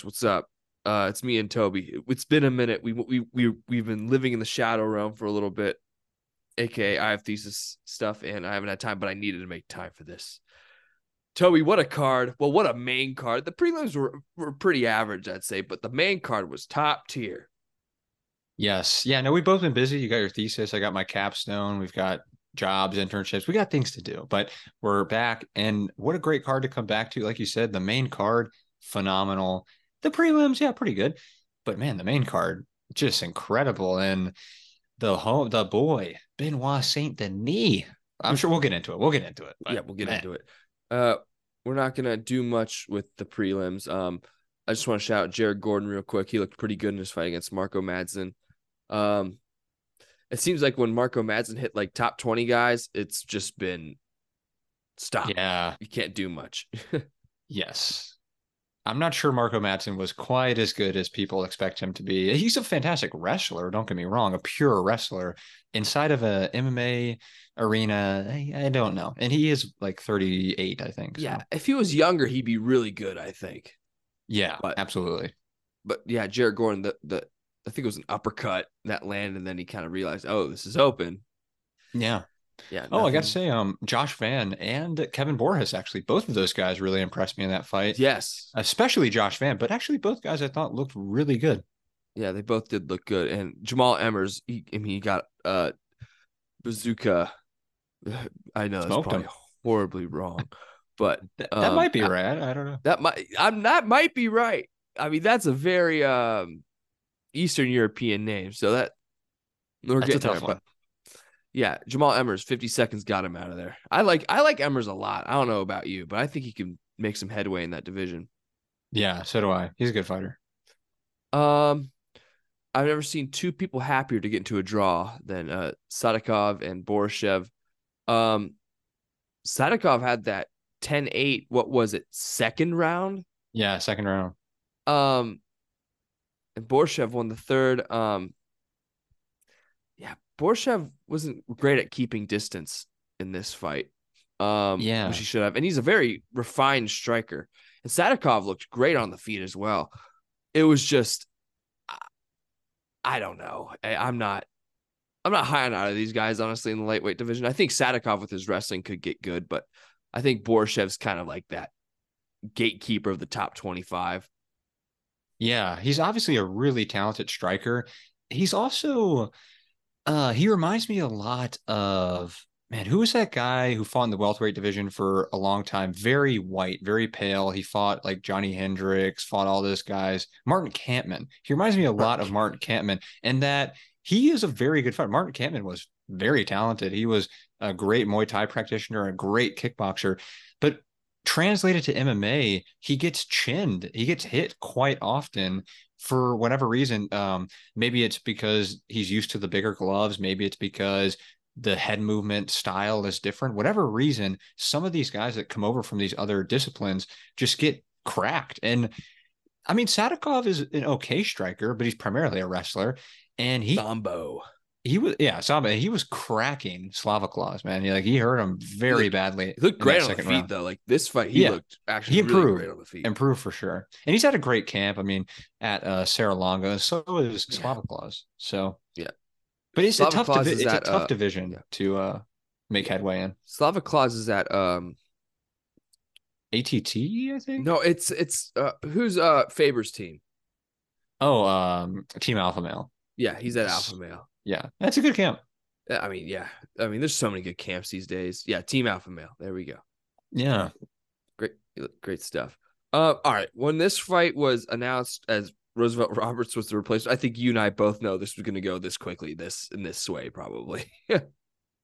What's up? Uh, it's me and Toby. It's been a minute. We we we we've been living in the shadow realm for a little bit, aka I have thesis stuff, and I haven't had time, but I needed to make time for this. Toby, what a card! Well, what a main card. The prelims were were pretty average, I'd say, but the main card was top tier. Yes. Yeah. No, we've both been busy. You got your thesis. I got my capstone. We've got jobs, internships. We got things to do, but we're back. And what a great card to come back to. Like you said, the main card, phenomenal. The prelims, yeah, pretty good. But man, the main card, just incredible. And the home, the boy, Benoit Saint Denis. I'm sure we'll get into it. We'll get into it. yeah, we'll get man, into it. Uh, we're not gonna do much with the prelims. Um, I just want to shout out Jared Gordon real quick. He looked pretty good in his fight against Marco Madsen. Um, it seems like when Marco Madsen hit like top twenty guys, it's just been stop. Yeah. You can't do much. Yes. I'm not sure Marco Madsen was quite as good as people expect him to be. He's a fantastic wrestler, don't get me wrong, a pure wrestler. Inside of a MMA arena, I, I don't know. And he is like 38, I think. so- yeah, if he was younger, he'd be really good. I think. Yeah, But- absolutely. But yeah, Jared Gordon, the the I think it was an uppercut that landed, and then he kind of realized, oh, this is open. Yeah. Yeah. Oh, I got to say, um, Josh Van and Kevin Borjas, actually, both of those guys really impressed me in that fight. Yes. Especially Josh Van, but actually both guys I thought looked really good. Yeah, they both did look good. And Jamal Emmers, he, I mean, he got uh bazooka. I know that's Smoked probably him. horribly wrong, but Th- that Um, might be I- right. I I don't know. that might I'm that might be right. I mean, that's a very um Eastern European name, so that we're That's a getting tough there. one. But yeah, Jamal Emmers, 50 seconds got him out of there. I like I like Emmers a lot. I don't know about you, but I think he can make some headway in that division. Yeah, so do I. He's a good fighter. Um, I've never seen two people happier to get into a draw than uh Sadykhov and Borshchev. Um, Sadykhov had that 10-8, what was it, second round? Yeah, second round. Um, and Borshchev won the third. Um, yeah, Borshchev wasn't great at keeping distance in this fight. Um, Yeah. which he should have, and he's a very refined striker. And Sadykhov looked great on the feet as well. It was just, I- I don't know. I, I'm not, I'm not high on either of these guys honestly in the lightweight division. I think Sadykhov with his wrestling could get good, but I think Borshchev's kind of like that gatekeeper of the top 25. Yeah, he's obviously a really talented striker. He's also uh he reminds me a lot of man, who was that guy who fought in the welterweight division for a long time? Very white, very pale. He fought like Johnny Hendricks, fought all those guys. Martin Kampmann. He reminds me a lot of Martin Kampmann, and that he is a very good fighter. Martin Kampmann was very talented. He was a great Muay Thai practitioner, a great kickboxer, but translated to MMA, he gets chinned. He gets hit quite often for whatever reason. Um, maybe it's because he's used to the bigger gloves. Maybe it's because the head movement style is different. Whatever reason, some of these guys that come over from these other disciplines just get cracked. And I mean, Sadykhov is an okay striker, but he's primarily a wrestler. And he Sambo. He was yeah, Sambo, he was cracking Slava Claus, man. He like he hurt him very looked- badly. He looked great on the feet round. though. Like this fight, he Yeah. looked actually He really improved. great on the feet. improved for sure. And he's had a great camp. I mean, at uh Sarah Longa, so is Yeah. Slava Claus. So Yeah. But it's Slava a tough Claus divi- it's at, a tough uh, division yeah. to uh make headway in. Slava Claus is at um ATT, I think. no, it's it's uh who's uh Faber's team? Oh, um Team Alpha Male. Yeah, he's at. Alpha Male. Yeah. That's a good camp. I mean, yeah. I mean, there's so many good camps these days. Yeah, Team Alpha Male. There we go. Yeah. Great great stuff. Uh all right. When this fight was announced as Roosevelt Roberts was the replacement. I think you and I both know this was going to go this quickly, this in this way, probably.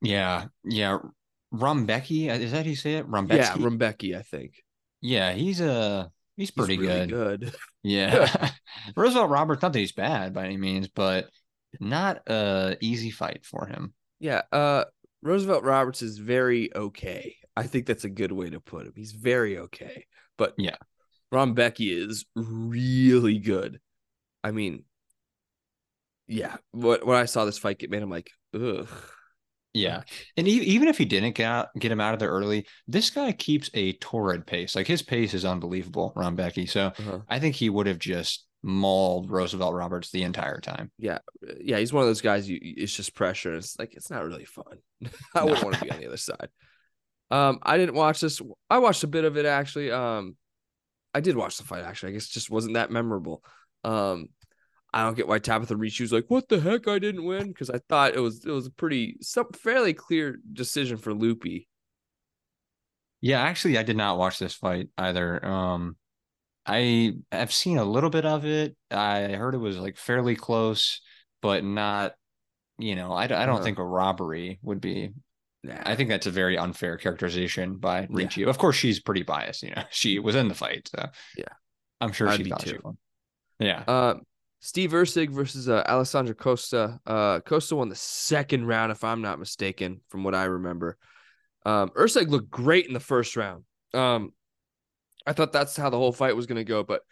Yeah, yeah. Rebecki, is that how you say it? Rebecki. yeah, Rebecki, I think. yeah, he's uh he's He's pretty really good. good. Yeah. Roosevelt Roberts, not that he's bad by any means, but not a easy fight for him. Yeah, uh, Roosevelt Roberts is very okay. I think that's a good way to put him. He's very okay, but Yeah. Rebecki is really good. I mean, yeah. What when I saw this fight get made, I'm like, ugh. Yeah. And even if he didn't get out, get him out of there early, this guy keeps a torrid pace. Like his pace is unbelievable, Rebecki. So Uh-huh. I think he would have just mauled Roosevelt Roberts the entire time. Yeah, yeah. He's one of those guys. You, it's just pressure. It's like it's not really fun. I wouldn't want to be on the other side. Um, I didn't watch this. I watched a bit of it actually. Um, I did watch the fight actually. I guess it just wasn't that memorable. Um, I don't get why Tabatha Reed. She was like, "What the heck? I didn't win," because I thought it was it was a pretty some fairly clear decision for Loopy. Yeah, actually, I did not watch this fight either. Um, I have seen a little bit of it. I heard it was like fairly close, but not, you know, I, I don't Uh-huh. think a robbery would be. Nah. I think that's a very unfair characterization by Yeah. Of course, she's pretty biased. You know, she was in the fight. So Yeah. I'm sure I'd she be thought she too. won. Yeah. Uh, Steve Erceg versus uh, Alessandro Costa. Uh, Costa won the second round, if I'm not mistaken, from what I remember. Um, Erceg looked great in the first round. Um, I thought that's how the whole fight was going to go, but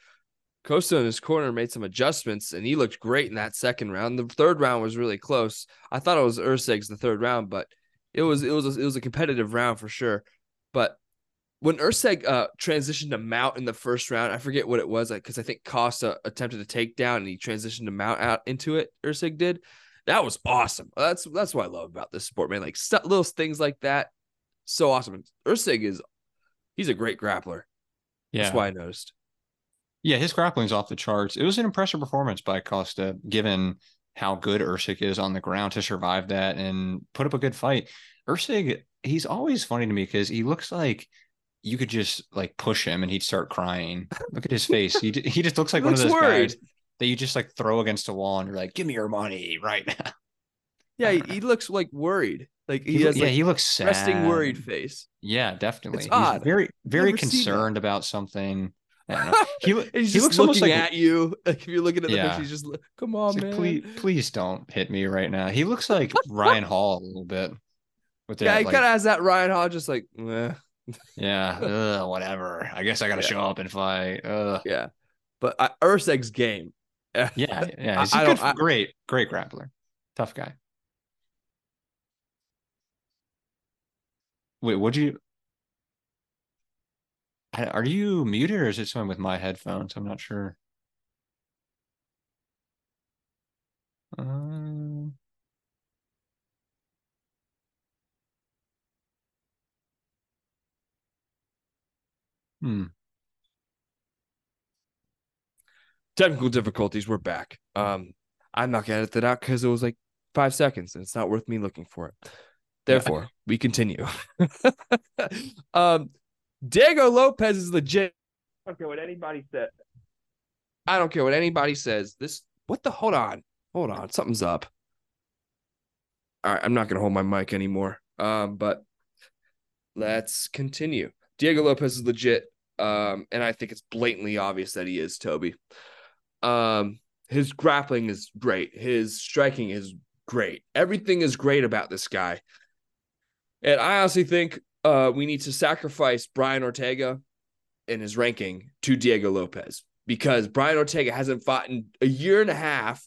Costa in his corner made some adjustments, and he looked great in that second round. The third round was really close. I thought it was Erceg's the third round, but it was it was a, it was a competitive round for sure. But when Erceg uh, transitioned to mount in the first round, I forget what it was because I think Costa attempted a takedown and he transitioned to mount out into it. Erceg did. That was awesome. That's that's what I love about this sport, man. Like st- little things like that, so awesome. Erceg is he's a great grappler. Yeah. That's why I noticed. Yeah, his grappling's off the charts. It was an impressive performance by Costa, given how good Erceg is on the ground to survive that and put up a good fight. Erceg, he's always funny to me because he looks like you could just like push him and he'd start crying. Look at his face. He he just looks like one of those worried. guys that you just like throw against a wall and you're like, "Give me your money right now." Yeah, he, he looks like worried. Like he, He, has yeah, like he looks sad. resting worried face. Yeah, definitely. It's He's odd. very very Never seen that. concerned about something. I don't know. He, he's he looks almost looking like at you. Like if you're looking at the Yeah. picture, he's just like, come on, like, man. please, please don't hit me right now. He looks like Ryan Hall a little bit. With yeah, that, he like, kind of has that Ryan Hall, just like, eh. yeah, ugh, whatever. I guess I got to Yeah. show up and fight. Ugh. yeah. But uh, game. Yeah, yeah. He's I a good, I- great, great grappler. Tough guy. Wait, would you? Are you muted or is it someone with my headphones? I'm not sure. Um, hmm. Technical difficulties. We're back. Um, I'm not gonna edit that out because it was like five seconds, and it's not worth me looking for it. Therefore, we continue. um, Diego Lopes is legit. I don't care what anybody said. I don't care what anybody says. This what the hold on. Hold on. Something's up. All right, I'm not gonna hold my mic anymore. Um, but let's continue. Diego Lopes is legit. Um, and I think it's blatantly obvious that he is Toby. Um, his grappling is great. His striking is great. Everything is great about this guy. And I honestly think uh, we need to sacrifice Brian Ortega in his ranking to Diego Lopes because Brian Ortega hasn't fought in a year and a half.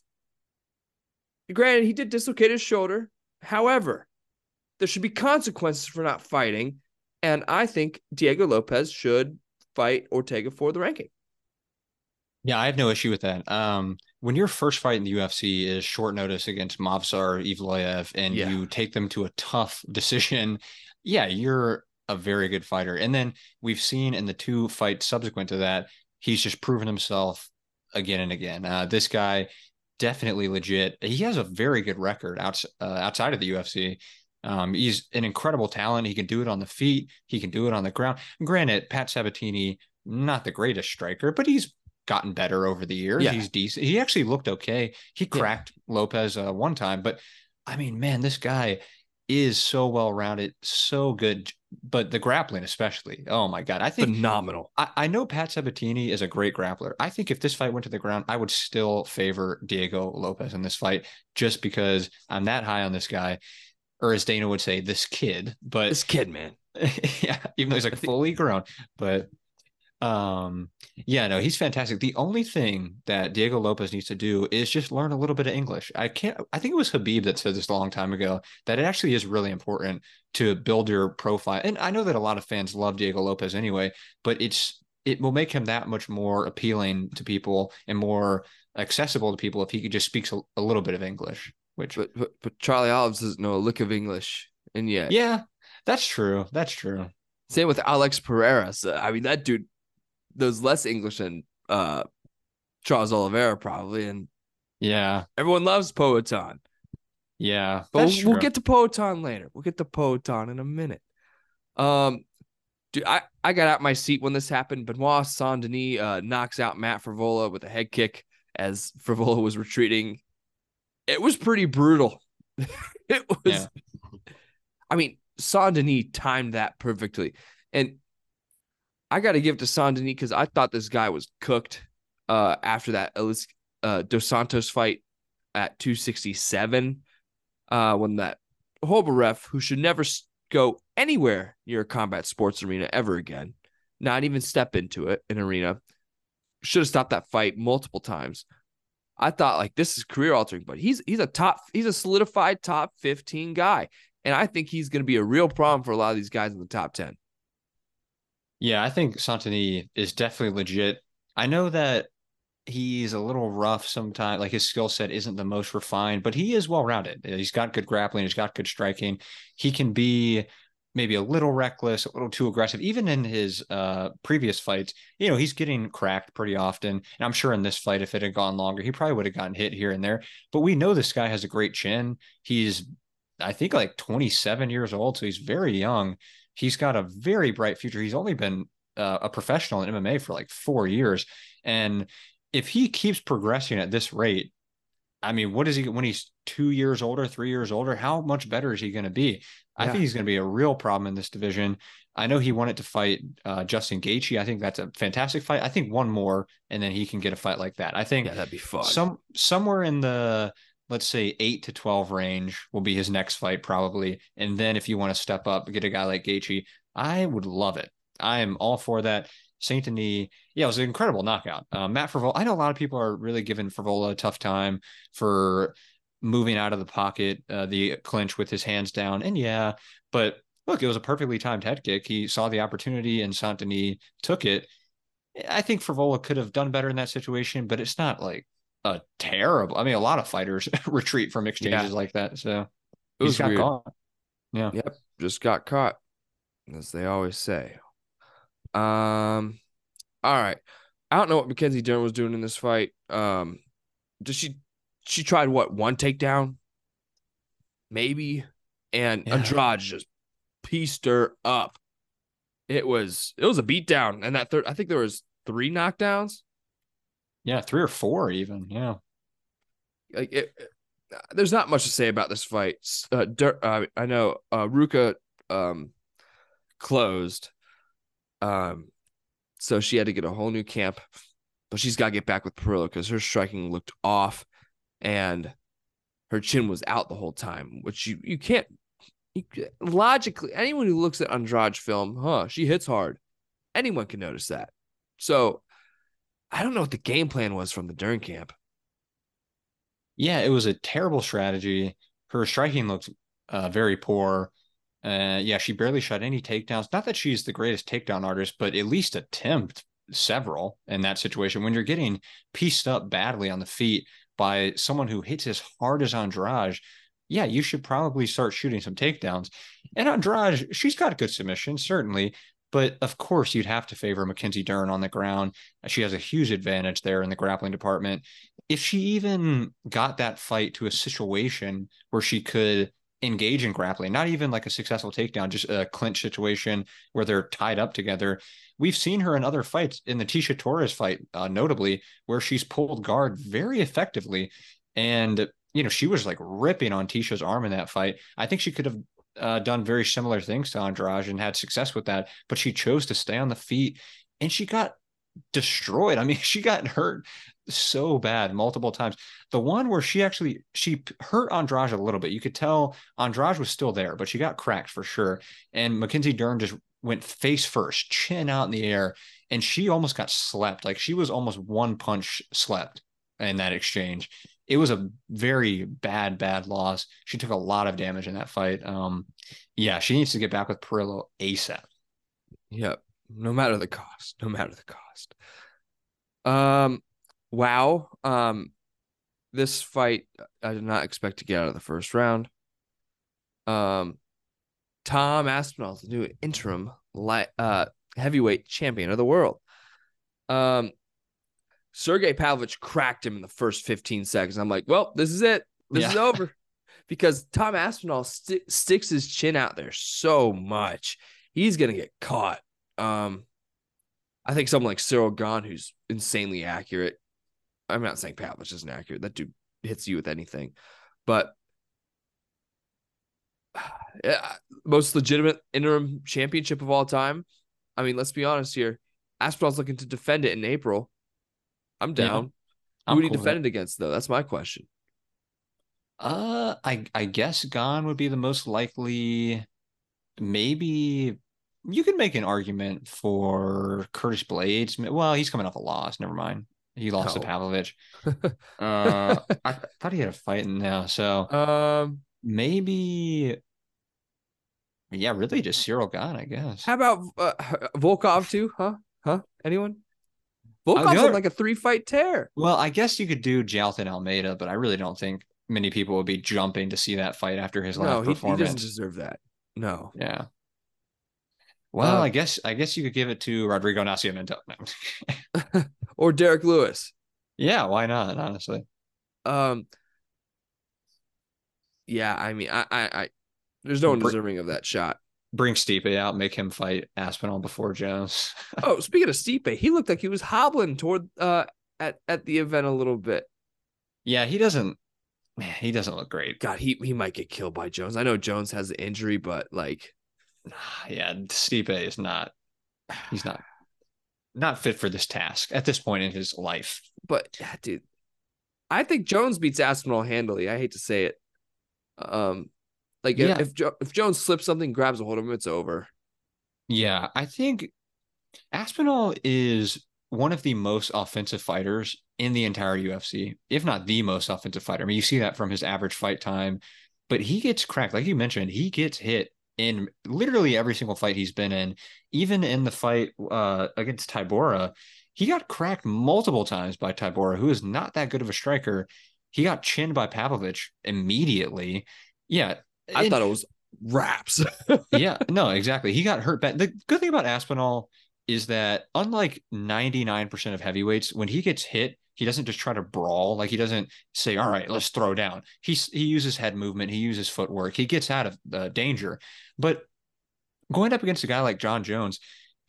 Granted, he did dislocate his shoulder. However, there should be consequences for not fighting. And I think Diego Lopes should fight Ortega for the ranking. Yeah, I have no issue with that. Um, when your first fight in the UFC is short notice against Movsar Evloev and Yeah. you take them to a tough decision, yeah, you're a very good fighter. And then we've seen in the two fights subsequent to that, he's just proven himself again and again. Uh, this guy definitely legit. He has a very good record outs- uh, outside of the UFC. Um, he's an incredible talent. He can do it on the feet. He can do it on the ground. Granted, Pat Sabatini, not the greatest striker, but he's gotten better over the years. Yeah. He's decent. He actually looked okay. He Yeah. cracked Lopes uh, one time, but I mean, man, this guy is so well rounded, so good. But the grappling, especially, oh my god, I think Phenomenal. I, I know Pat Sabatini is a great grappler. I think if this fight went to the ground, I would still favor Diego Lopes in this fight just because I'm that high on this guy, or as Dana would say, this kid. But This kid, man. yeah, even though he's like fully grown. But um, yeah, no, he's fantastic. The only thing that Diego Lopes needs to do is just learn a little bit of English. I can't. I think it was Khabib that said this a long time ago that it actually is really important to build your profile. And I know that a lot of fans love Diego Lopes anyway, but it's it will make him that much more appealing to people and more accessible to people if he could just speaks a, a little bit of English. Which But, but but Charlie Olives doesn't know a lick of English, and yet yeah, that's true. That's true. Same with Alex Pereira. So, I mean, that dude knows less English than uh, Charles Oliveira probably, and Yeah, everyone loves Poatan. yeah. But we'll, we'll get to Poatan later. We'll get to Poatan in a minute. Um, dude, I, I got out my seat when this happened. Benoit Saint Denis uh, knocks out Matt Frevola with a head kick as Frevola was retreating. It was pretty brutal. it was. Yeah. I mean, Saint Denis timed that perfectly, and I got to give it to Saint because I thought this guy was cooked. Uh, after that uh, Dos Santos fight at 267, uh, when that horrible ref who should never go anywhere near a combat sports arena ever again, not even step into it, an arena, should have stopped that fight multiple times. I thought like this is career altering, but he's he's a top he's a solidified top 15 guy. And I think he's going to be a real problem for a lot of these guys in the top 10. Yeah, I think Santini is definitely legit. I know that he's a little rough sometimes, like his skill set isn't the most refined, but he is well rounded. He's got good grappling, he's got good striking. He can be maybe a little reckless, a little too aggressive. Even in his uh, previous fights, you know, he's getting cracked pretty often. And I'm sure in this fight, if it had gone longer, he probably would have gotten hit here and there. But we know this guy has a great chin. He's, I think, like 27 years old, so he's very young. He's got a very bright future. He's only been uh, a professional in MMA for like four years. And if he keeps progressing at this rate, I mean, what is he when he's two years older, three years older? How much better is he going to be? I think he's going to be a real problem in this division. I know he wanted to fight uh, Justin Gaethje. I think that's a fantastic fight. I think one more, and then he can get a fight like that. I think Yeah, that'd be fun. some somewhere in the let's say eight to twelve range will be his next fight probably. And then if you want to step up, get a guy like Gaethje, I would love it. I am all for that. Saint Denis, yeah, it was an incredible knockout. Uh, Matt Frevola, I know a lot of people are really giving Frevola a tough time for moving out of the pocket, uh, the clinch with his hands down, and yeah, but look, it was a perfectly timed head kick. He saw the opportunity, and Saint Denis took it. I think Frevola could have done better in that situation, but it's not like a terrible. I mean, a lot of fighters retreat from exchanges like that, so it was got caught. Yeah. Yep, just got caught, as they always say. Um, all right. I don't know what Mackenzie Dern was doing in this fight. Um, did she? She tried what one takedown, maybe, and Yeah. Andrade just pieced her up. It was it was a beatdown, and that third. I think there was three knockdowns. Yeah, three or four even. Yeah. like it, there's not much to say about this fight. Uh, Dur- uh, I know uh, RVCA um, closed, um, so she had to get a whole new camp, but she's got to get back with Parillo because her striking looked off, and her chin was out the whole time, which you you can't. You, logically, anyone who looks at Andrade film, huh? She hits hard. Anyone can notice that. So, I don't know what the game plan was from the Dern camp. Yeah, it was a terrible strategy. Her striking looked uh, very poor. Uh, yeah, she barely shot any takedowns. Not that she's the greatest takedown artist, but at least attempt several in that situation. When you're getting pieced up badly on the feet by someone who hits as hard as Andrade, yeah, you should probably start shooting some takedowns. And Andrade, she's got good submissions, certainly. But of course, you'd have to favor Mackenzie Dern on the ground. She has a huge advantage there in the grappling department if she even got that fight to a situation where she could engage in grappling, not even like a successful takedown, just a clinch situation where they're tied up together. We've seen her in other fights, in the Tecia Torres fight, uh, notably, where she's pulled guard very effectively. And, you know, she was like ripping on Tecia's arm in that fight. I think she could have uh, done very similar things to Andrade and had success with that, but she chose to stay on the feet and she got destroyed. I mean, she got hurt so bad multiple times. The one where she actually she hurt Andrade a little bit. You could tell Andrade was still there, but she got cracked for sure. And Mackenzie Dern just went face first, chin out in the air, and she almost got slept. Like she was almost one punch slept in that exchange. It was a very bad, bad loss. She took a lot of damage in that fight. Um, yeah, she needs to get back with Parillo ASAP. Yep. No matter the cost. No matter the cost. Um, wow. Um, this fight I did not expect to get out of the first round. Um, Tom Aspinall the new interim light uh heavyweight champion of the world. Um, Sergey Pavlovich cracked him in the first 15 seconds. I'm like, well, this is it. This is over. Because Tom Aspinall sti- sticks his chin out there so much. He's going to get caught. Um, I think someone like Ciryl Gane, who's insanely accurate. I'm not saying Pavlovich isn't accurate. That dude hits you with anything. But yeah, most legitimate interim championship of all time. I mean, let's be honest here. Aspinall's looking to defend it in April. I'm Yeah, down. I'm Who would he cool defend it against, though? That's my question. Uh, I I guess Gane would be the most likely. Maybe you could make an argument for Curtis Blaydes. Well, he's coming off a loss. Never mind. He lost to Pavlovich. uh, I thought he had a fight in now. So Um, maybe, yeah, really just Ciryl Gane, I guess. how about uh, Volkov too? Huh? Huh? Anyone? Uh, Volkov's other- like a three fight tear. Well, I guess you could do Jailton Almeida, but I really don't think many people would be jumping to see that fight after his last he, he performance. doesn't deserve that. No. Yeah. Well, Uh, I guess I guess you could give it to Rodrigo Nascimento. No. Or Derrick Lewis. yeah, why not? Honestly, Um. Yeah, I mean, I, I, I there's no one Br- deserving of that shot. Bring Stipe out, make him fight Aspinall before Jones. Oh, speaking of Stipe, he looked like he was hobbling toward uh at at the event a little bit. yeah, he doesn't. Man, he doesn't look great. God, he he might get killed by Jones. I know Jones has the injury, but like, Yeah, Stipe is not. He's not not fit for this task at this point in his life. but dude, I think Jones beats Aspinall handily. I hate to say it. Um, like if Yeah. if, if Jones slips something, grabs a hold of him, it's over. Yeah, I think Aspinall is one of the most offensive fighters in the entire UFC, if not the most offensive fighter. I mean, you see that from his average fight time, but he gets cracked. Like you mentioned, he gets hit in literally every single fight he's been in. Even in the fight uh, against Tybura, he got cracked multiple times by Tybura, who is not that good of a striker. He got chinned by Pavlovich immediately. Yeah. I thought it was raps. yeah, no, exactly. He got hurt bad. The good thing about Aspinall is that unlike 99% of heavyweights, when he gets hit, he doesn't just try to brawl. Like he doesn't say, "All right, let's throw down." He he uses head movement, he uses footwork, he gets out of uh, danger. But going up against a guy like Jon Jones,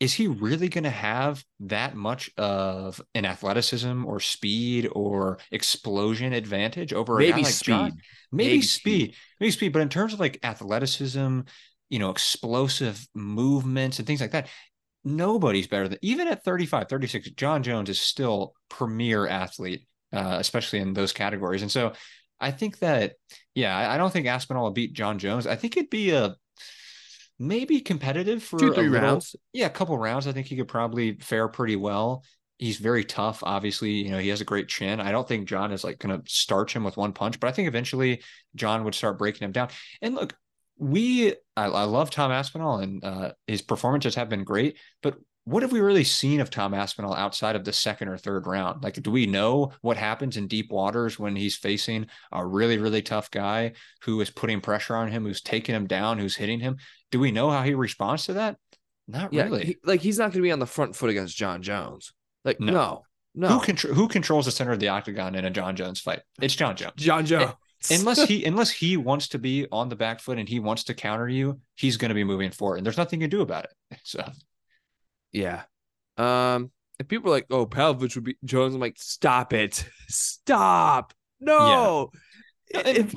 is he really going to have that much of an athleticism or speed or explosion advantage over a guy Maybe like speed. Maybe, Maybe speed, maybe speed. But in terms of like athleticism, you know, explosive movements and things like that, nobody's better than even at 35, 36. Jon Jones is still premier athlete, uh, especially in those categories. And so I think that, yeah, I, I don't think Aspinall will beat Jon Jones. I think it'd be a maybe competitive for Two, a three little- rounds. yeah, a couple rounds. I think he could probably fare pretty well. He's very tough. Obviously, you know, he has a great chin. I don't think Jon is like going to starch him with one punch, but I think eventually Jon would start breaking him down. And look, we, I, I love Tom Aspinall and uh, his performances have been great, but what have we really seen of Tom Aspinall outside of the second or third round? Like, do we know what happens in deep waters when he's facing a really, really tough guy who is putting pressure on him, who's taking him down, who's hitting him? Do we know how he responds to that? Not Yeah, really. he- like he's not going to be on the front foot against Jon Jones. Like No. no, no. Who contr- who controls the center of the octagon in a Jon Jones fight? It's Jon Jones. Jon Jones. unless he unless he wants to be on the back foot and he wants to counter you, he's going to be moving forward, and there's nothing you can do about it. So Yeah. Um, and people are like, oh, Pavlovich would be Jones. I'm like, stop it. Stop. No. Yeah. If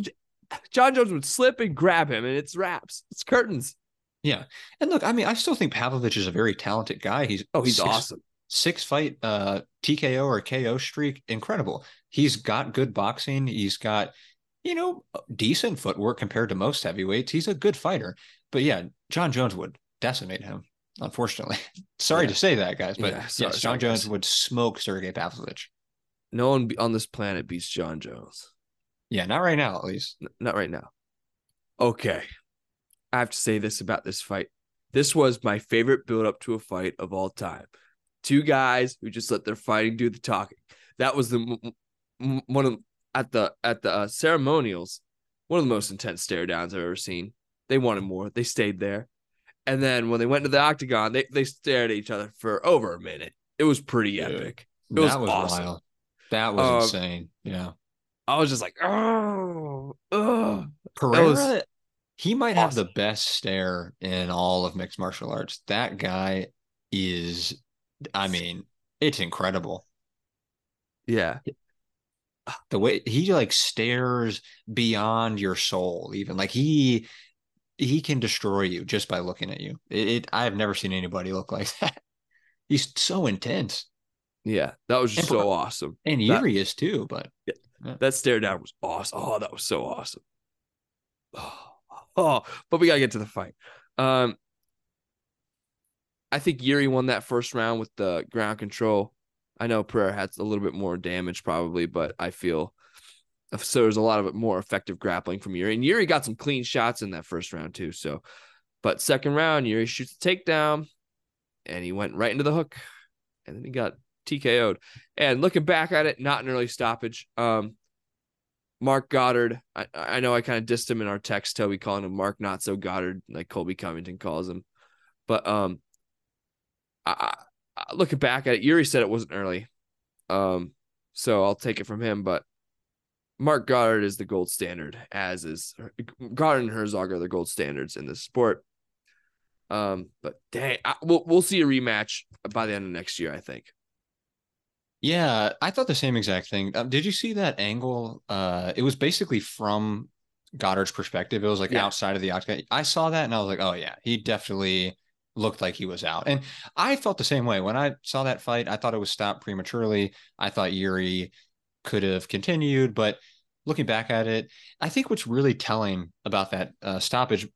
Jon Jones would slip and grab him, and it's wraps. It's curtains. Yeah, and look, I mean, I still think Pavlovich is a very talented guy. He's Oh, he's six- awesome. Six fight uh TKO or KO streak, incredible. He's got good boxing. He's got you know decent footwork compared to most heavyweights. He's a good fighter. But yeah, Jon Jones would decimate him. Unfortunately, sorry Yeah. to say that, guys, but Yeah, yes, sorry- Jon sorry, Jones guys. would smoke Sergey Pavlovich. No one on this planet beats Jon Jones. Yeah, not right now, at least. N- not right now. Okay. I have to say this about this fight. This was my favorite build up to a fight of all time. Two guys who just let their fighting do the talking. That was the m- m- one of at the at the uh, ceremonials, one of the most intense stare downs I've ever seen. They wanted more. They stayed there. And then when they went to the octagon, they, they stared at each other for over a minute. It was pretty Yeah. epic. It was that was awesome. wild. That was Um, insane. Yeah. I was just like, oh, oh. Pereira, was he might have the best stare in all of mixed martial arts. That guy is, I mean, it's incredible. Yeah. The way he like stares beyond your soul, even like he he can destroy you just by looking at you. It, it I've never seen anybody look like that. He's so intense, Yeah. That was just And so awesome. and Yuri is too. But That stare down was awesome. Oh, that was so awesome. Oh, but we gotta get to the fight. Um, I think Yuri won that first round with the ground control. I know Pereira had a little bit more damage probably, but I feel so there's a lot of more effective grappling from Yuri. And Yuri got some clean shots in that first round too. So, but second round, Yuri shoots a takedown, and he went right into the hook, and then he got TKO'd. And looking back at it, not an early stoppage. Um, Marc Goddard. I, I know I kind of dissed him in our text, Toby calling him Marc Not So Goddard, like Colby Covington calls him. But um, I, I, looking back at it, Yuri said it wasn't early. Um, so I'll take it from him. But Marc Goddard is the gold standard, as is Goddard and Herzog are the gold standards in this sport. Um, but dang, I, we'll we'll see a rematch by the end of next year, I think. Yeah, I thought the same exact thing. Um, did you see that angle? Uh, it was basically from Goddard's perspective. It was like Yeah. outside of the octagon. I saw that and I was like, oh yeah, he definitely looked like he was out. And I felt the same way when I saw that fight. I thought it was stopped prematurely. I thought Yuri could have continued, but looking back at it, I think what's really telling about that uh, stoppage.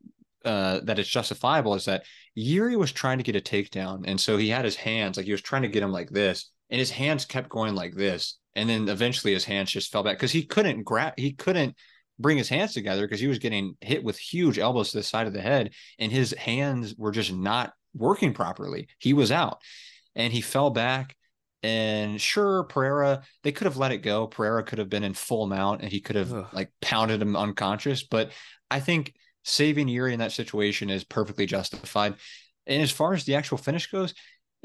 Uh, that it's justifiable is that Yuri was trying to get a takedown, and so he had his hands like he was trying to get him like this, and his hands kept going like this and then eventually his hands just fell back because he couldn't grab he couldn't bring his hands together because he was getting hit with huge elbows to the side of the head and his hands were just not working properly. He was out and he fell back and sure pereira they could have let it go. Pereira could have been in full mount and he could have Ugh. like pounded him unconscious but i think saving yuri in that situation is perfectly justified. And as far as the actual finish goes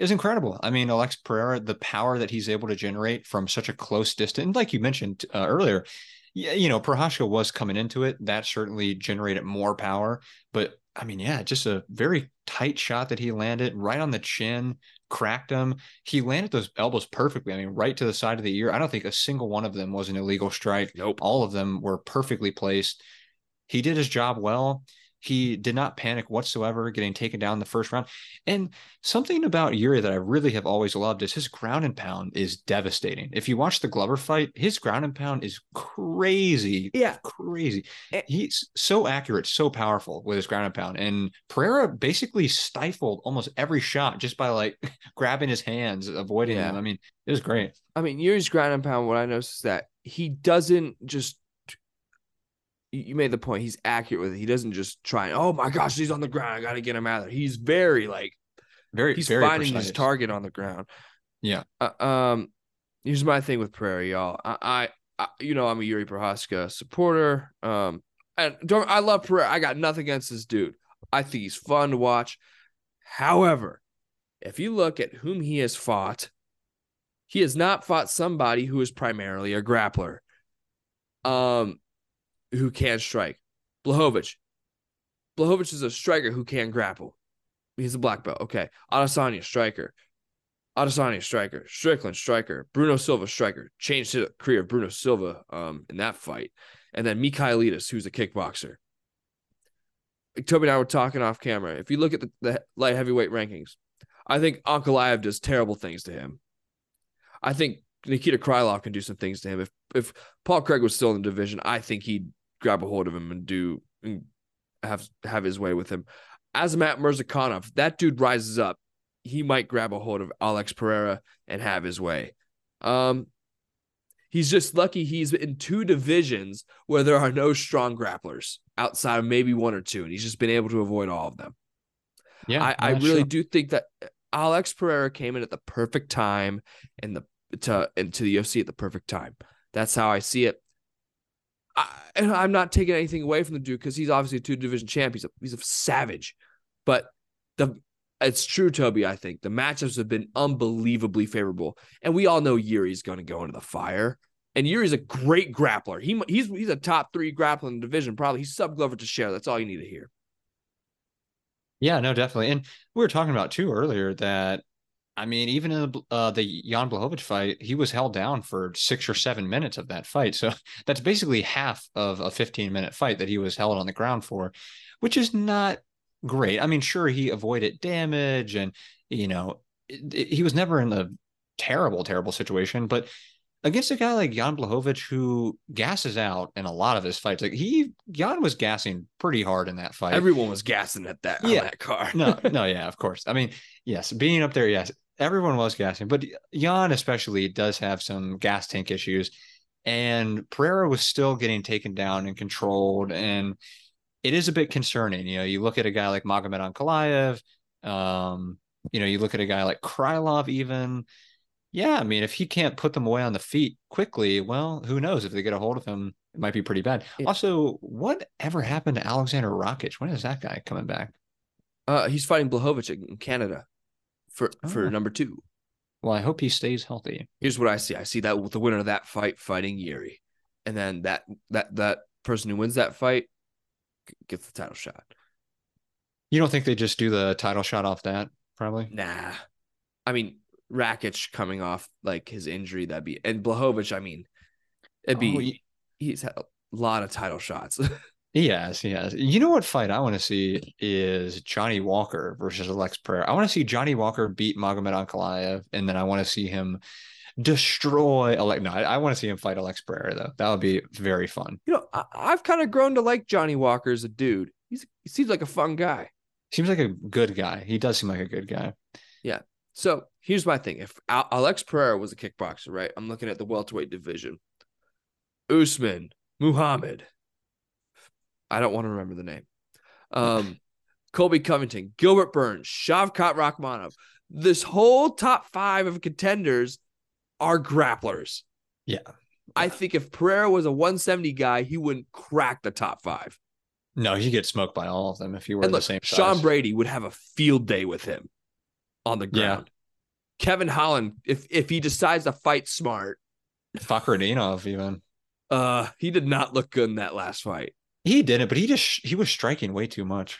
was incredible. I mean, Alex Pereira, the power that he's able to generate from such a close distance, like you mentioned uh, earlier, yeah, you know, Prochazka was coming into it. That certainly generated more power. But I mean, yeah, just a very tight shot that he landed right on the chin, cracked him. He landed those elbows perfectly. I mean, right to the side of the ear. I don't think a single one of them was an illegal strike. Nope. All of them were perfectly placed. He did his job well. He did not panic whatsoever, getting taken down the first round. And something about Yuri that I really have always loved is his ground and pound is devastating. If you watch the Glover fight, his ground and pound is crazy. Yeah. Crazy. Eh. He's so accurate, so powerful with his ground and pound. And Pereira basically stifled almost every shot just by like grabbing his hands, avoiding Yeah. them. I mean, it was great. I mean, Yuri's ground and pound. What I noticed is that he doesn't just. You made the point. He's accurate with it. He doesn't just try. and, Oh my gosh, he's on the ground. I got to get him out of there. He's very like Very, he's very finding precise. his target on the ground. Yeah. Uh, um, here's my thing with Prairie, y'all. I, I, I, you know, I'm a Yuri Prochazka supporter. Um, and don't I love Pereira. I got nothing against this dude. I think he's fun to watch. However, if you look at whom he has fought, he has not fought somebody who is primarily a grappler. Um, who can strike. Blachowicz. Blachowicz is a striker who can grapple. He's a black belt. Okay. Adesanya, striker. Adesanya, striker. Strickland, striker. Bruno Silva, striker. Changed the career of Bruno Silva um, in that fight. And then Michailidis, who's a kickboxer. Toby and I were talking off camera. If you look at the, the light heavyweight rankings, I think Ankalaev does terrible things to him. I think Nikita Krylov can do some things to him. If if Paul Craig was still in the division, I think he'd grab a hold of him and do and have have his way with him. Azamat Murzakanov, that dude rises up, he might grab a hold of Alex Pereira and have his way. Um, he's just lucky he's in two divisions where there are no strong grapplers outside of maybe one or two, and he's just been able to avoid all of them. Yeah, I, I really sure. do think that Alex Pereira came in at the perfect time and the to into the UFC at the perfect time. That's how I see it. I, and I'm not taking anything away from the dude because he's obviously a two division champ. He's a, he's a savage, but the it's true, Toby. I think the matchups have been unbelievably favorable, and we all know Yuri's going to go into the fire. And Yuri's a great grappler. He he's he's a top three grappler in the division. Probably he's sub Glover Teixeira. That's all you need to hear. Yeah, no, definitely. And we were talking about too earlier that I mean, even in the, uh, the Jan Blachowicz fight, he was held down for six or seven minutes of that fight. So that's basically half of a 15 minute fight that he was held on the ground for, which is not great. I mean, sure, he avoided damage and, you know, it, it- he was never in a terrible, terrible situation. But against a guy like Jan Blachowicz, who gasses out in a lot of his fights, like he, Jan was gassing pretty hard in that fight. Everyone was gassing at that Yeah. on that car. no, no, yeah, of course. I mean, yes, being up there, yes, everyone was gassing, but Jan especially does have some gas tank issues, and Pereira was still getting taken down and controlled, and it is a bit concerning. You know, you look at a guy like Magomed Ankalaev, um, you know, you look at a guy like Krylov, even. Yeah, I mean, if he can't put them away on the feet quickly, well, who knows if they get a hold of him, it might be pretty bad. Yeah. Also, what ever happened to Alexander Rakic? When is that guy coming back? Uh, he's fighting Blachowicz in Canada for for Oh. number two. Well, I hope he stays healthy. Here's what I see. I see that the winner of that fight fighting Yuri, and then that that that person who wins that fight gets the title shot. You don't think they just do the title shot off that? Probably. Nah, I mean Rakic coming off like his injury that'd be and Blachowicz. I mean, it'd oh, be Oh, ye- he's had a lot of title shots. Yes, yes. You know what fight I want to see is Johnny Walker versus Alex Pereira. I want to see Johnny Walker beat Magomed Ankalaev, and then I want to see him destroy Alex. No, I, I want to see him fight Alex Pereira though. That would be very fun. you know, I, I've kind of grown to like Johnny Walker as a dude. He's he seems like a fun guy. Seems like a good guy. He does seem like a good guy. Yeah. So here's my thing: if Alex Pereira was a kickboxer, right? I'm looking at the welterweight division. Usman, Muhammad. I don't want to remember the name. Um, Colby Covington, Gilbert Burns, Shavkat Rakhmonov. This whole top five of contenders are grapplers. Yeah. I think if Pereira was a 170 guy, he wouldn't crack the top five. No, he gets smoked by all of them if he were And the look, same Sean. Brady would have a field day with him on the Yeah. ground. Kevin Holland, if if he decides to fight smart, Fakhretdinov even. uh, he did not look good in that last fight. He didn't, but he just he was striking way too much.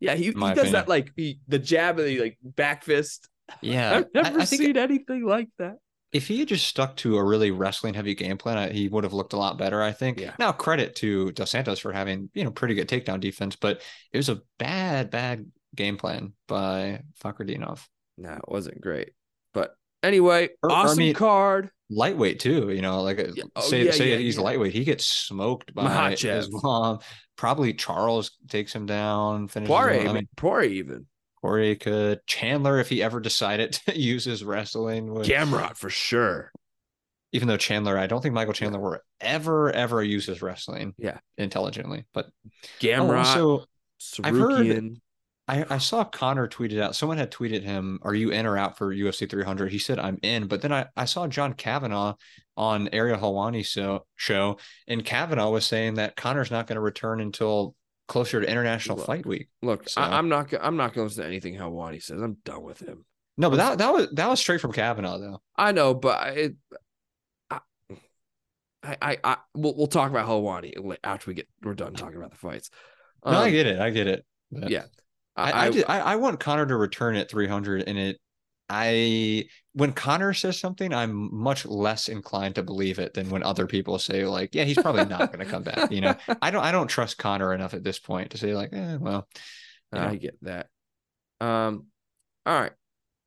Yeah, he, he does that like he, the jab and the like back fist. Yeah, I've never I, I seen anything like that. if he had just stuck to a really wrestling heavy game plan, he would have looked a lot better. I think. Yeah. Now credit to Dos Santos for having you know pretty good takedown defense, but it was a bad bad game plan by Fakhretdinov. No, it wasn't great. But anyway, or awesome mean- card. Lightweight too, you know, like uh, Oh, say yeah, say yeah, he's yeah. lightweight, he gets smoked by Makhachev. Islam. Probably Charles takes him down. Finishes him. Poirier, I mean, Poirier even. Poirier could. Chandler, if he ever decided to use his wrestling, would. Gamrot for sure. even though Chandler, I don't think Michael Chandler will ever, ever use his wrestling Yeah. intelligently. But oh, Gamrot, also, I've heard-. I, I saw Conor tweeted out, someone had tweeted him, Are you in or out for UFC 300? He said, I'm in. But then I, I saw John Kavanagh on Ariel Helwani so, show, and Kavanagh was saying that Conor's not going to return until closer to International Look, Fight Week. Look, So- I, I'm not. I'm not going to listen to anything Helwani says. I'm done with him. No, but that, that was that was straight from Kavanagh, though. I know, but I- it, I, I, I, we'll, we'll talk about Helwani after we get we're done talking about the fights. No, I Um, get it. I get it. But yeah. I, I, I, I want Conor to return at 300 and it I when Conor says something, I'm much less inclined to believe it than when other people say like, yeah, he's probably not going to come back. You know, I don't I don't trust Conor enough at this point to say like, eh, well, you know. I get that. Um, all right.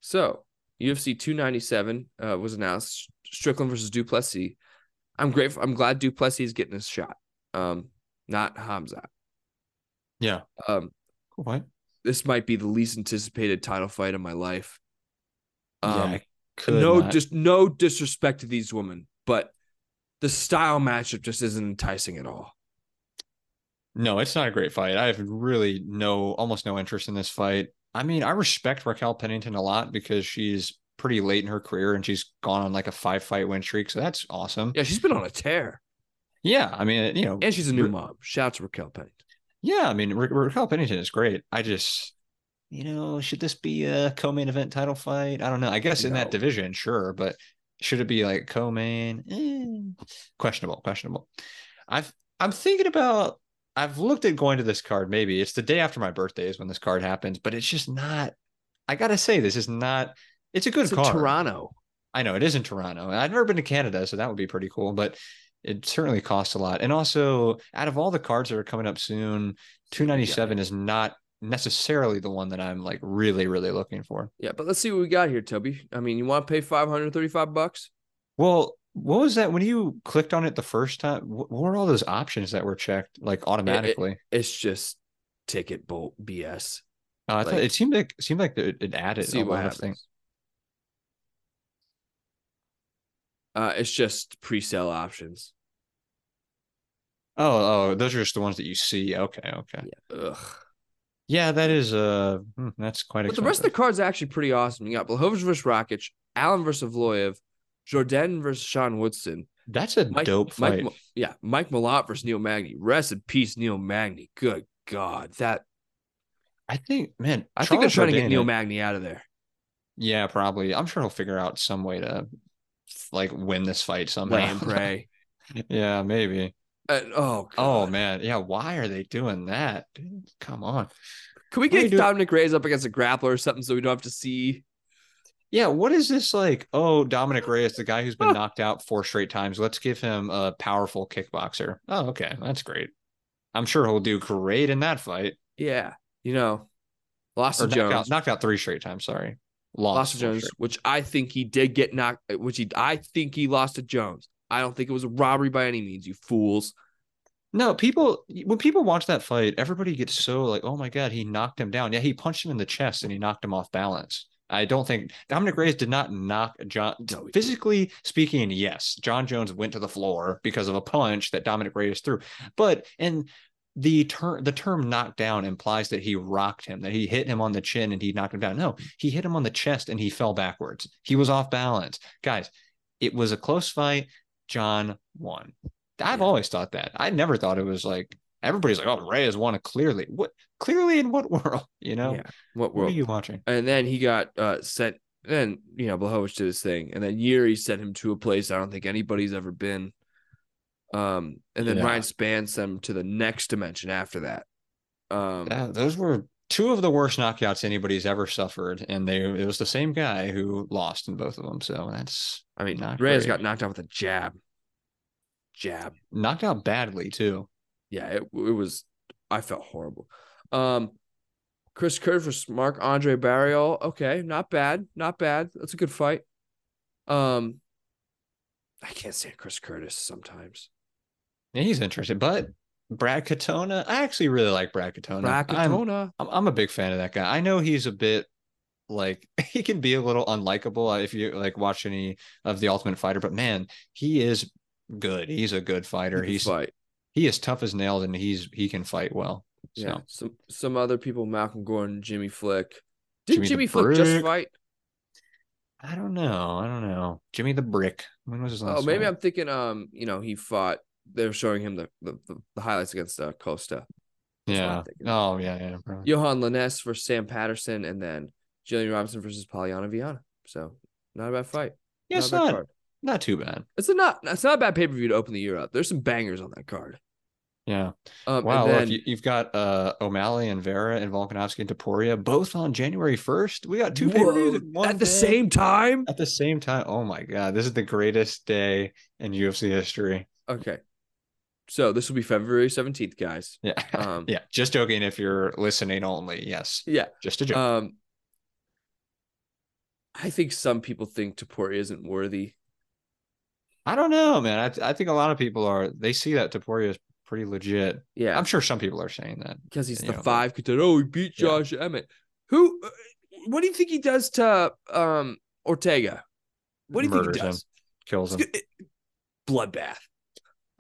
So UFC 297 uh, was announced. Strickland versus du Plessis. I'm grateful. I'm glad du Plessis is getting his shot. Um, not Hamza. yeah. Um, What? This might be the least anticipated title fight of my life. Um, could no, not- just no disrespect to these women, but the style matchup just isn't enticing at all. No, it's not a great fight. I have really no, almost no interest in this fight. I mean, I respect Raquel Pennington a lot because she's pretty late in her career and she's gone on like a five fight win streak. So that's awesome. Yeah, she's been on a tear, Yeah. I mean, you know, and she's a new mom. Shout out to Raquel Pennington. Yeah. I mean, Ra- Raquel Pennington is great. I just, you know, should this be a co main event title fight? I don't know. I guess in that division, sure. But should it be like co main? Eh, questionable, questionable. I've, I'm thinking about I've looked at going to this card. Maybe it's the day after my birthday is when this card happens, but it's just not. I gotta say, this is not. It's a good It's in card. Toronto. I know it is in Toronto. I've never been to Canada, so that would be pretty cool. But it certainly costs a lot. And also, out of all the cards that are coming up soon, two ninety seven is not necessarily the one that I'm like really, really looking for. Yeah, but let's see what we got here, Toby. I mean, you want to pay 535 bucks? Well, what was that when you clicked on it the first time? What were all those options that were checked like automatically? It's just ticket bolt BS. Uh, I thought it seemed like it seemed like it, it added see a lot of happens. things. Uh, it's just pre-sale options. Oh, oh, those are just the ones that you see. Okay, okay. Ugh. Yeah, that is uh hmm, that's quite But expensive. the rest of the cards are actually pretty awesome. You got Blachowicz versus Rakic, Allen versus Evloev, Jourdain versus Sean Woodson, that's a Mike, dope fight. Mo- yeah, Mike Malott versus Neil Magny. Rest in peace, Neil Magny. Good God, that I think, man, I think they're Charles trying to get Neil Magny out of there. Yeah, probably. I'm sure he'll figure out some way to like win this fight somehow. Lay and pray. yeah, maybe. And- oh, Oh man, yeah. Why are they doing that? Dude, come on. Can we get Dominic Reyes up against a grappler or something so we don't have to see? Yeah, what is this like? Oh, Dominic Reyes, the guy who's been knocked out four straight times. Let's give him a powerful kickboxer. Oh, okay, that's great. I'm sure he'll do great in that fight. Yeah, you know, lost knocked Jones. out, knocked out three straight times. Sorry, lost, lost to Jones, straight. which I think he did get knocked. Which he, I think he lost to Jones. I don't think it was a robbery by any means. You fools. No, people when people watch that fight, everybody gets so like, oh my god, he knocked him down. Yeah, he punched him in the chest and he knocked him off balance. I don't think Dominic Reyes did not knock Jon No, physically speaking, yes. Jon Jones went to the floor because of a punch that Dominic Reyes threw. But and the term the term knocked down implies that he rocked him, that he hit him on the chin and he knocked him down. No, he hit him on the chest and he fell backwards. He was off balance. Guys, it was a close fight. Jon won. I've Yeah. always thought that. I never thought it was like everybody's like, oh, Ray Reyes won clearly. What clearly in what world? You know? Yeah. What What are you watching? And then he got uh sent. Then you know Blachowicz did his thing, and then Jiri sent him to a place I don't think anybody's ever been. Um, and then Yeah. Ryan spans them to the next dimension after that. Um, Yeah, those were two of the worst knockouts anybody's ever suffered, and they it was the same guy who lost in both of them. So that's I mean, not Reyes got knocked out with a jab. Jab. knocked out badly too. yeah, it, it was. I felt horrible. Um, Chris Curtis versus Marc-André Barriault. Okay, not bad, not bad. That's a good fight. Um, I can't stand Chris Curtis sometimes. Yeah, he's interesting, but Brad Katona, I actually really like Brad Katona. I'm- Bracatona. I'm, I'm a big fan of that guy. I know he's a bit like he can be a little unlikable if you like watch any of the Ultimate Fighter, but man, he is good. He's a good fighter. Good He's fight. he is tough as nails, and he's he can fight well. So Yeah, some some other people: Malcolm Gordon, Jimmy Flick. Did Jimmy Jimmy, Flick just fight? I don't know. I don't know. Jimmy the Brick. When was his last? Oh, maybe? I'm thinking. Um, you know, he fought. They're showing him the the, the, highlights against uh, Costa. That's Yeah. Oh yeah, yeah. Probably. Yohan Lainesse versus Sam Patterson, and then Jillian Robinson versus Polyana Viana. So not a bad fight. Yeah, it's a bad not card. not too bad. It's not it's not a bad pay per view to open the year up. There's some bangers on that card. Yeah. Um, Wow. and look, then, you, you've got uh, O'Malley and Vera and Volkanovski and Topuria both on January 1st. We got two pay per views at the same time. At the same time. Oh my God. This is the greatest day in UFC history. Okay, so this will be February 17th, guys. Yeah. Um, yeah. Just joking if you're listening only. Yes. yeah. Just a joke. Um, I think some people think Topuria isn't worthy. I don't know, man. I, th- I think a lot of people are, they see that Topuria is pretty legit. Yeah, I'm sure some people are saying that. because he's the know, five contender. Oh, he beat Yeah. Josh Emmett. Who? uh, What do you think he does to um Ortega? What do you Murders think he him, does? kills him. Bloodbath.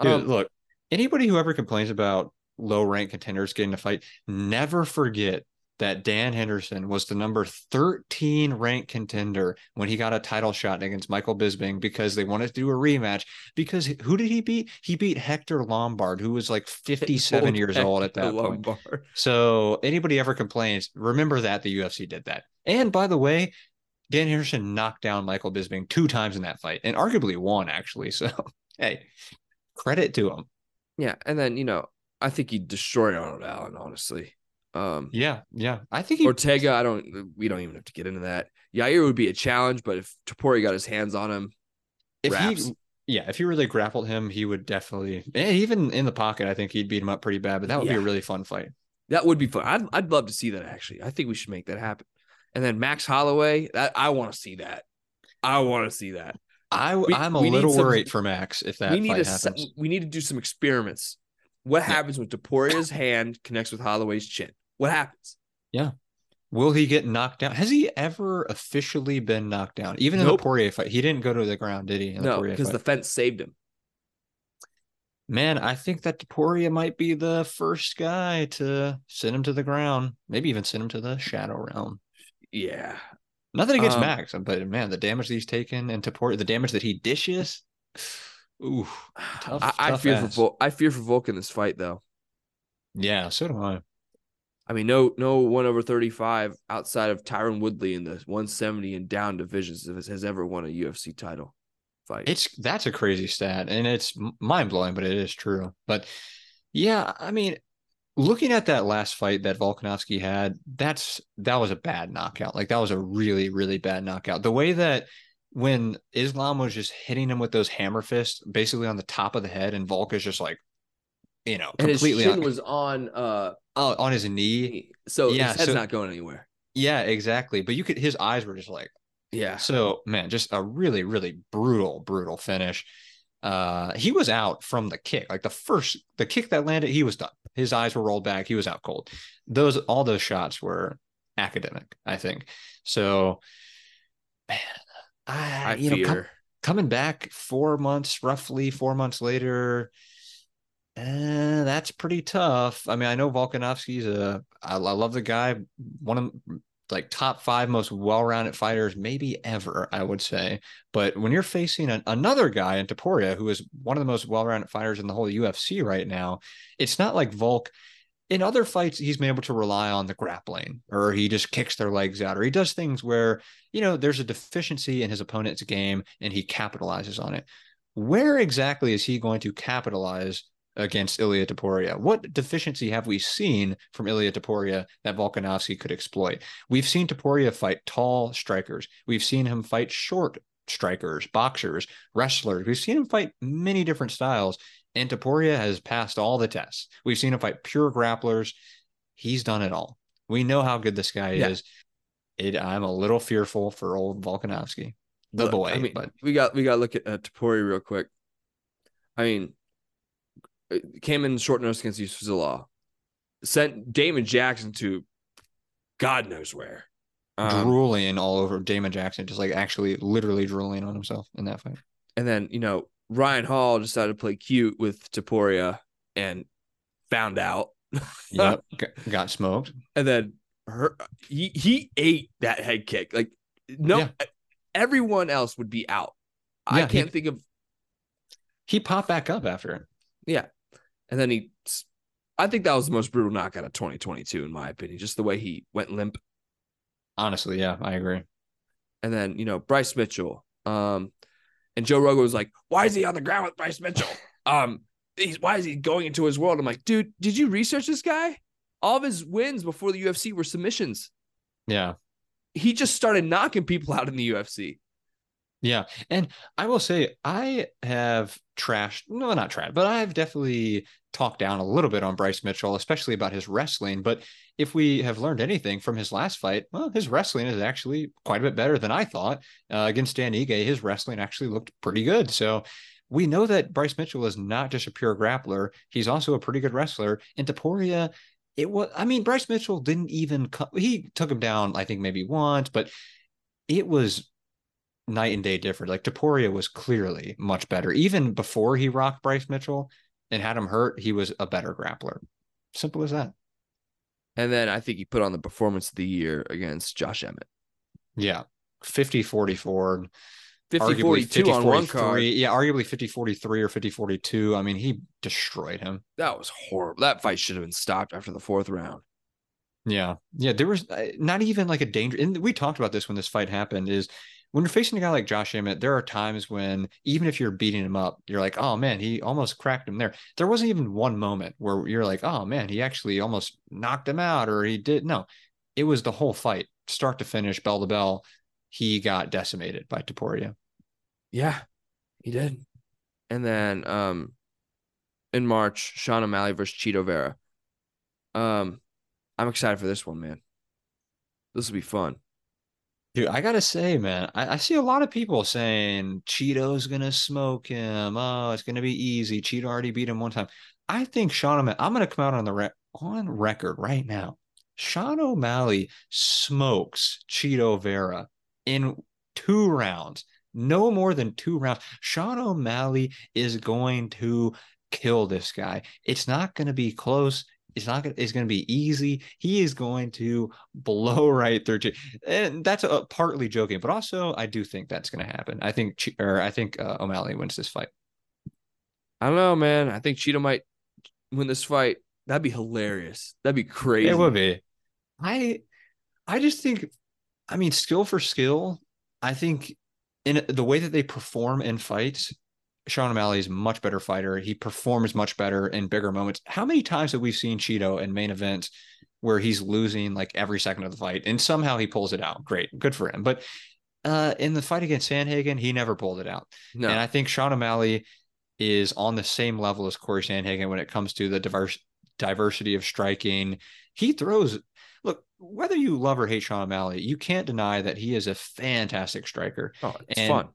Dude, Um, look, anybody who ever complains about low rank contenders getting a fight, never forget that Dan Henderson was the number 13 ranked contender when he got a title shot against Michael Bisping because they wanted to do a rematch. Because who did he beat? He beat Hector Lombard, who was like 57 years old at that point. So anybody ever complains, remember that the UFC did that. And by the way, Dan Henderson knocked down Michael Bisping two times in that fight and arguably won actually. So hey, credit to him. Yeah, and then you know, I think he destroyed Arnold Allen. Honestly, um, Yeah, yeah. I think he Ortega, I don't. We don't even have to get into that. Yair would be a challenge, but if Tapori got his hands on him, if raps. he yeah, if he really grappled him, he would definitely even in the pocket, I think he'd beat him up pretty bad, but that would be a really fun fight. that would be fun. I'd I'd love to see that. Actually, I think we should make that happen. And then Max Holloway, that I want to see that. I want to see that. I We- I'm a little some- worried for Max if that we need to happens. we need to do some experiments. What Yeah. happens when Topuria's hand connects with Holloway's chin? What happens? Yeah. Will he get knocked down? Has he ever officially been knocked down? Even in Nope. the Poirier fight, he didn't go to the ground, did he? In No, because the fence saved him. Man, I think that Poirier might be the first guy to send him to the ground, maybe even send him to the shadow realm. Yeah, Nothing against Um, Max, but man, the damage that he's taken and to Port, the damage that he dishes. Ooh, Tough- I, I tough fear ass. for Vol- I fear for Volk in this fight though. yeah, so do I. I mean, no, no one over thirty five outside of Tyron Woodley in the one seventy and down divisions has, has ever won a UFC title fight. It's that's a crazy stat, and it's mind blowing, but it is true. But yeah, I mean, looking at that last fight that Volkanovski had, that's that was a bad knockout. Like that was a really, really bad knockout. The way that when Islam was just hitting him with those hammer fists, basically on the top of the head, and Volk is just like, you know, and his completely chin on, was on uh oh, on his knee. so Yeah, his head's so- not going anywhere. Yeah, exactly. But you could his eyes were just like Yeah. so man, just a really, really brutal, brutal finish. Uh he was out from the kick. Like the first the kick that landed, he was done. His eyes were rolled back. He was out cold. Those all those shots were academic, I think. So man, I, I you know, com- coming back four months, roughly four months later, uh, that's pretty tough. I mean, I know Volkanovski's a, I, I love the guy, one of like top five most well-rounded fighters, maybe ever, I would say. But when you're facing an, another guy in Topuria, who is one of the most well-rounded fighters in the whole UFC right now, it's not like Volk. In other fights, he's been able to rely on the grappling, or he just kicks their legs out, or he does things where you know there's a deficiency in his opponent's game, and he capitalizes on it. Where exactly is he going to capitalize against Ilya Topuria? What deficiency have we seen from Ilya Topuria that Volkanovski could exploit? We've seen Topuria fight tall strikers. We've seen him fight short strikers, boxers, wrestlers. We've seen him fight many different styles, and Topuria has passed all the tests. We've seen him fight pure grapplers. He's done it all. We know how good this guy Yeah. is. It, I'm a little fearful for old Volkanovski, the Look, boy. I mean, but we got we got to look at uh, Tapori real quick. I mean, came in short notice against Youssef Zalal, sent Damon Jackson to God knows where. Um, drooling all over Damon Jackson, just like actually literally drooling on himself in that fight. and then you know Ryan Hall decided to play cute with Topuria and found out, Yep. got, smoked. and then her he he ate that head kick like no Yeah. everyone else would be out. I Yeah, he- can't think of He popped back up after it. Yeah. And then he, I think that was the most brutal knockout of 2022, in my opinion, just the way he went limp. Honestly, yeah, I agree. And then, you know, Bryce Mitchell. Um, And Joe Rogan was like, "Why is he on the ground with Bryce Mitchell? Um, he's why is he going into his world?" I'm like, "Dude, did you research this guy? All of his wins before the UFC were submissions. Yeah. He just started knocking people out in the UFC." Yeah. And I will say, I have trashed, no, not trashed, but I've definitely talked down a little bit on Bryce Mitchell, especially about his wrestling. But if we have learned anything from his last fight, well, his wrestling is actually quite a bit better than I thought. Uh, against Dan Ige, his wrestling actually looked pretty good. So we know that Bryce Mitchell is not just a pure grappler, he's also a pretty good wrestler. And Topuria, it was, I mean, Bryce Mitchell didn't even, cut, he took him down, I think maybe once, but it was night and day different. Like Topuria was clearly much better. Even before he rocked Bryce Mitchell and had him hurt, he was a better grappler. Simple as that. And then I think he put on the performance of the year against Josh Emmett. Yeah. 50 44. 50 42 on one card. Yeah, arguably 50 43 or 50 42. I mean, he destroyed him. That was horrible. That fight should have been stopped after the fourth round. Yeah. Yeah. There was uh, not even like a danger. And we talked about this when this fight happened is when you're facing a guy like Josh Emmett, there are times when even if you're beating him up, you're like, oh man, he almost cracked him there. There wasn't even one moment where you're like, oh man, he actually almost knocked him out or he did. No, it was the whole fight, start to finish, bell to bell. He got decimated by Topuria. Yeah, he did. And then um in March, Sean O'Malley versus Chito Vera. Um, I'm excited for this one, man. This will be fun. Dude, I gotta say, man, I, I, see a lot of people saying Chito's gonna smoke him. Oh, it's gonna be easy. Chito already beat him one time. I think Sean O'Malley, I'm gonna come out on the re- on record right now. Sean O'Malley smokes Chito Vera in two rounds, no more than two rounds. Sean O'Malley is going to kill this guy. It's not going to be close. It's not gonna, it's going to be easy. He is going to blow right through. And that's a, partly joking, but also I do think that's going to happen. I think, or I think uh, O'Malley wins this fight. I don't know, man. I think Chito might win this fight. That'd be hilarious. That'd be crazy. It would be. I, I just think, I mean, skill for skill. I think in the way that they perform in fights, Sean O'Malley is a much better fighter. He performs much better in bigger moments. How many times have we seen Chito in main events where he's losing like every second of the fight and somehow he pulls it out? Great, good for him. But uh, in the fight against Sandhagen, he never pulled it out. No. And I think Sean O'Malley is on the same level as Corey Sandhagen when it comes to the diverse diversity of striking. He throws. Look, whether you love or hate Sean O'Malley, you can't deny that he is a fantastic striker. Oh, it's and fun.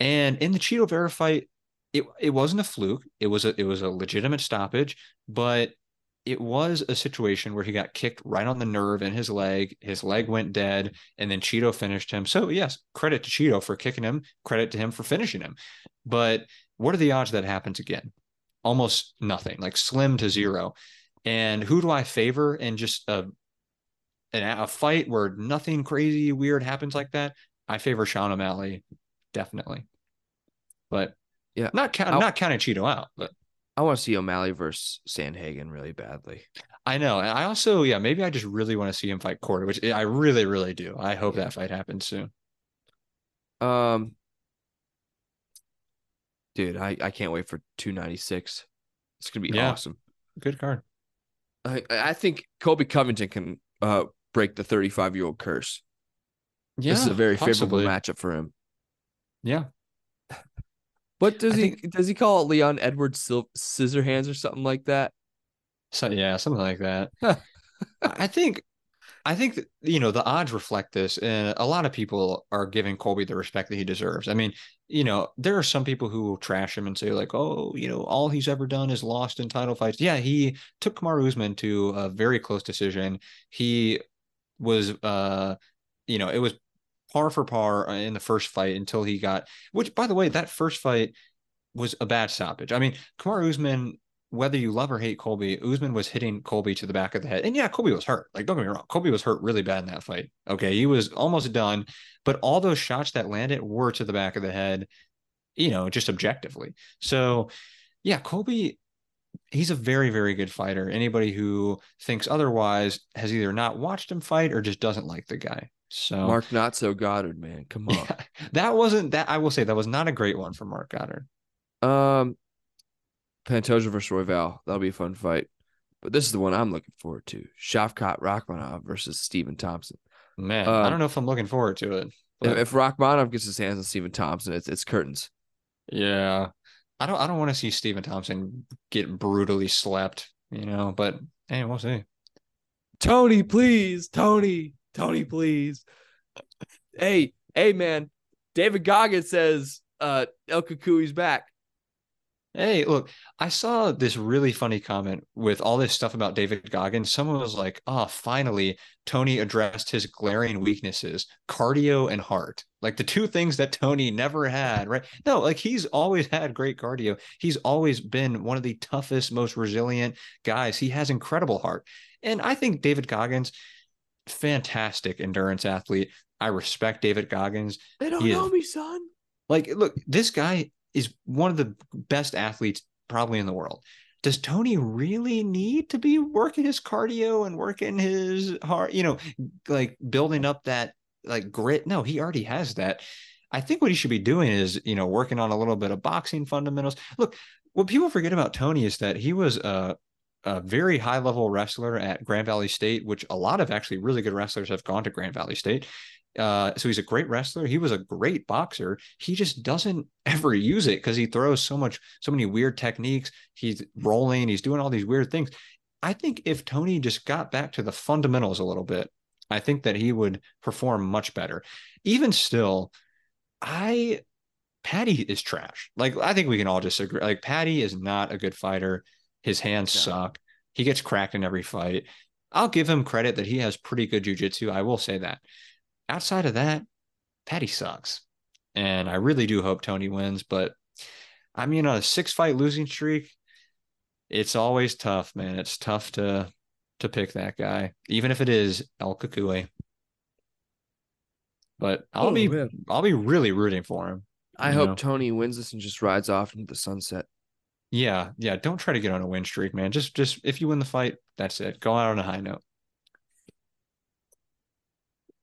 And in the Chito Vera fight, it it wasn't a fluke. It was a it was a legitimate stoppage, but it was a situation where he got kicked right on the nerve in his leg. His leg went dead, and then Chito finished him. So yes, credit to Chito for kicking him. Credit to him for finishing him. But what are the odds that happens again? Almost nothing, like slim to zero. And who do I favor in just a a fight where nothing crazy weird happens like that? I favor Sean O'Malley, definitely. But yeah, not count, not counting Chito out, but I want to see O'Malley versus Sandhagen really badly. I know. And I also, yeah, maybe I just really want to see him fight Corey, which I really, really do. I hope that fight happens soon. Um, dude, I, I can't wait for 296. It's gonna be yeah. awesome. Good card. I I think Colby Covington can uh break the 35 year old curse. Yeah, this is a very possibly. favorable matchup for him. Yeah, what does I he think, does he call it Leon Edwards Sil- Scissorhands or something like that? So yeah, something like that. I think I think that, you know the odds reflect this, and a lot of people are giving Colby the respect that he deserves. I mean, you know, there are some people who will trash him and say like, "Oh, you know, all he's ever done is lost in title fights." Yeah, he took Kamaru Usman to a very close decision. He was, uh, you know, it was par for par uh, in the first fight until he got, which by the way, that first fight was a bad stoppage. I mean, Kamaru Usman, whether you love or hate Colby, Usman was hitting Colby to the back of the head. And yeah, Colby was hurt. Like, don't get me wrong. Colby was hurt really bad in that fight. Okay. He was almost done, but all those shots that landed were to the back of the head, you know, just objectively. So yeah, Colby, he's a very, very good fighter. Anybody who thinks otherwise has either not watched him fight or just doesn't like the guy. So Marc not so Goddard, man. Come on. that wasn't that I will say that was not a great one for Marc Goddard. Um, Pantoja versus Royval. That'll be a fun fight. But this is the one I'm looking forward to: Shavkat Rakhmonov versus Stephen Thompson. Man, I Um, don't know if I'm looking forward to it. If, but- if Rakhmonov gets his hands on Stephen Thompson, it's it's curtains. Yeah. I don't I don't want to see Stephen Thompson get brutally slapped, you know, but hey, we'll see. Tony, please, Tony, Tony, please. hey, hey, man. David Goggins says uh El Cucuy's back. Hey, look, I saw this really funny comment with all this stuff about David Goggins. Someone was like, oh, finally, Tony addressed his glaring weaknesses, cardio and heart. Like the two things that Tony never had, right? No, like he's always had great cardio. He's always been one of the toughest, most resilient guys. He has incredible heart. And I think David Goggins, fantastic endurance athlete. I respect David Goggins. They don't He know is- me, son. Like, look, this guy is one of the best athletes probably in the world. Does Tony really need to be working his cardio and working his heart, you know, like building up that like grit? No, he already has that. I think what he should be doing is, you know, working on a little bit of boxing fundamentals. Look, what people forget about Tony is that he was a, a very high level wrestler at Grand Valley State, which a lot of actually really good wrestlers have gone to Grand Valley State. Uh, so he's a great wrestler. He was a great boxer. He just doesn't ever use it because he throws so much, so many weird techniques. He's rolling, he's doing all these weird things. I think if Tony just got back to the fundamentals a little bit, I think that he would perform much better. Even still, I Paddy is trash. Like I think we can all just agree. Like Paddy is not a good fighter. His hands No. suck. He gets cracked in every fight. I'll give him credit that he has pretty good jujitsu. I will say that. Outside of that, Paddy sucks. And I really do hope Tony wins. But I mean, on a six fight losing streak, it's always tough, man. It's tough to to pick that guy, even if it is El Cucuy. But I'll Oh, be man. I'll be really rooting for him. I hope know? Tony wins this and just rides off into the sunset. Yeah, yeah. Don't try to get on a win streak, man. Just just if you win the fight, that's it. Go out on a high note.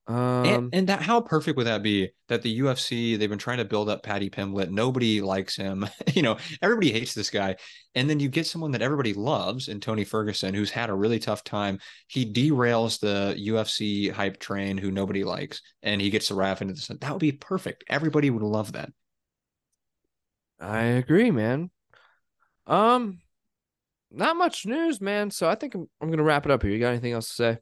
Um, and, and that how perfect would that be that the UFC they've been trying to build up Paddy Pimblett. Nobody likes him. you know, everybody hates this guy. And then you get someone that everybody loves in Tony Ferguson, who's had a really tough time. He derails the UFC hype train who nobody likes, and he gets the rap into the sun. That would be perfect. Everybody would love that. I agree, man. Um, not much news, man. So I think I'm, I'm gonna wrap it up here. You got anything else to say?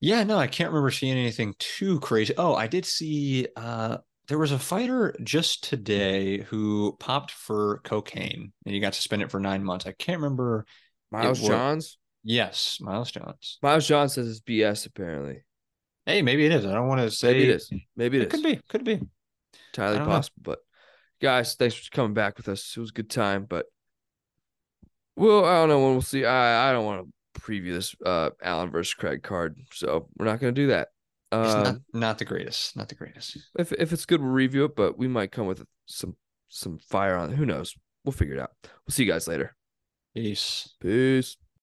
Yeah, no, I can't remember seeing anything too crazy. Oh, I did see uh there was a fighter just today who popped for cocaine and he got suspended for nine months. I can't remember. Miles Johns. Yes, Miles Johns. Miles Johns says it's BS. Apparently, Hey, maybe it is. I don't want to say maybe it is. Maybe it It is. could be. Could be. entirely don't know. possible. But guys, thanks for coming back with us. It was a good time, but well, I don't know when we'll see. I I don't want to preview this uh Allen versus Craig card, so we're not gonna do that. It's Um, not not the greatest. Not the greatest. if if it's good, we'll review it, but we might come with some some fire on it. Who knows? We'll figure it out. We'll see you guys later. Peace. Peace.